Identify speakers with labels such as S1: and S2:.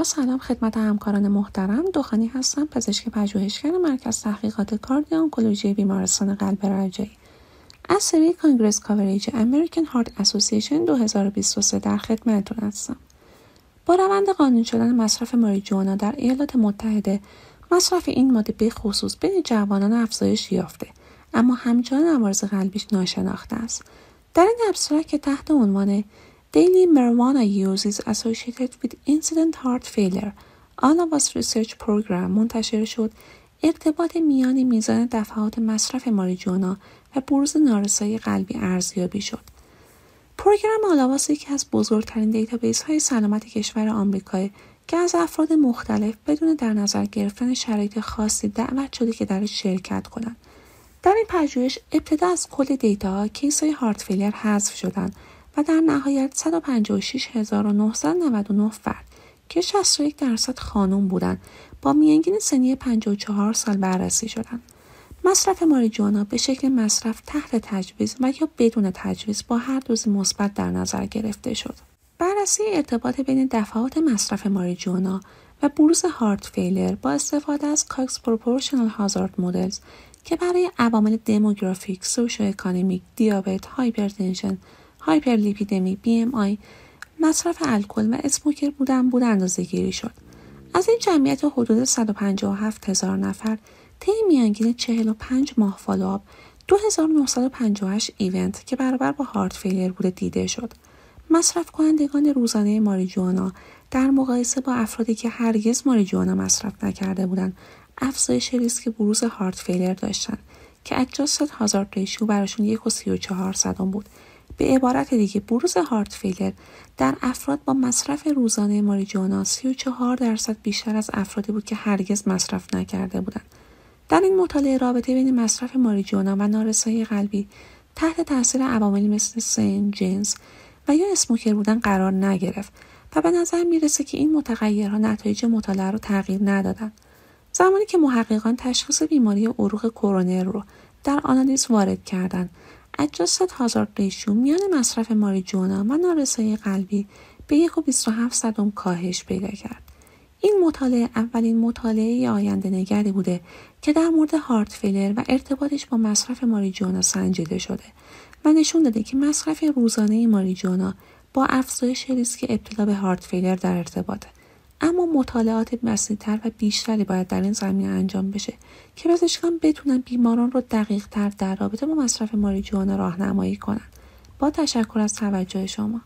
S1: با سلام خدمت همکاران محترم. دخانی هستم پزشک پژوهشگر مرکز تحقیقات cardio بیمارستان قلب رجایی. از سری Congress Coverage American Heart Association 2023 در خدمتتون هستم. با روند قانون شدن مصرف ماریجوانا در ایالات متحده مصرف این ماده به خصوص بین جوانان افزایش یافته اما همچنان عوارض قلبیش ناشناخته است. در این abstract که تحت عنوان Daily marijuana use is associated with incident heart failure. All of Us research program منتشر شد ارتباط میان میزان دفعات مصرف ماریجوانا و بروز نارسایی قلبی ارزیابی شد. program All of Us یکی از بزرگترین database های سلامت کشور آمریکا که از افراد مختلف بدون در نظر گرفتن شرایط خاصی دعوت شده که در شرکت کنند. در این پژوهش ابتدا از کل data case های heart failure حذف شدند و در نهایت 156999 فرد که 61 درصد خانم بودند با میانگین سنی 54 سال بررسی شدند. مصرف ماریجوانا به شکل مصرف تحت تجویز و یا بدون تجویز با هر دوز مثبت در نظر گرفته شد. بررسی ارتباط بین دفعات مصرف ماریجوانا و بروز heart failure با استفاده از Cox proportional hazard models که برای عوامل demographic، socioeconomic، دیابت، hypertension، hyperlipidemia، BMI، مصرف الکل و smoker بودن بود اندازه گیری شد. از این جمعیت حدود 157 هزار نفر طی میانگین 45 ماه follow-up 2958 event که برابر با heart failure بوده دیده شد. مصرف کنندگان روزانه ماریجوانا در مقایسه با افرادی که هرگز ماریجوانا مصرف نکرده بودند افزایش ریسک بروز heart failure داشتند که ادجاستد هازارد ریشیو براشون یک و سی و چهار صدم بود به عبارت دیگه بروز هارت فیلر در افراد با مصرف روزانه ماریجوانا 34 درصد بیشتر از افرادی بود که هرگز مصرف نکرده بودند. در این مطالعه رابطه بین مصرف ماریجوانا و نارسایی قلبی تحت تاثیر عواملی مثل سن، جنس و یا اسموکر بودن قرار نگرفت و به نظر می‌رسه که این متغیرها نتایج مطالعه رو تغییر ندادند. زمانی که محققان تشخیص بیماری عروق کرونر رو در آنالیز وارد کردند اجاست هازارد ریشو میان مصرف ماریجوانا و نارسایی قلبی به یک و صدم کاهش پیدا کرد. این مطالعه اولین مطالعه آینده نگری بوده که در مورد هارت فیلر و ارتباطش با مصرف ماریجوانا سنجیده شده و نشون داده که مصرف روزانه ماریجوانا با افزایش ریسک ابتلا به هارت فیلر در ارتباطه. اما مطالعات وسیعتر و بیشتری باید در این زمینه انجام بشه که پزشکان بتونن بیماران رو دقیق تر در رابطه با مصرف ماریجوانا راهنمایی کنند با تشکر از توجه شما.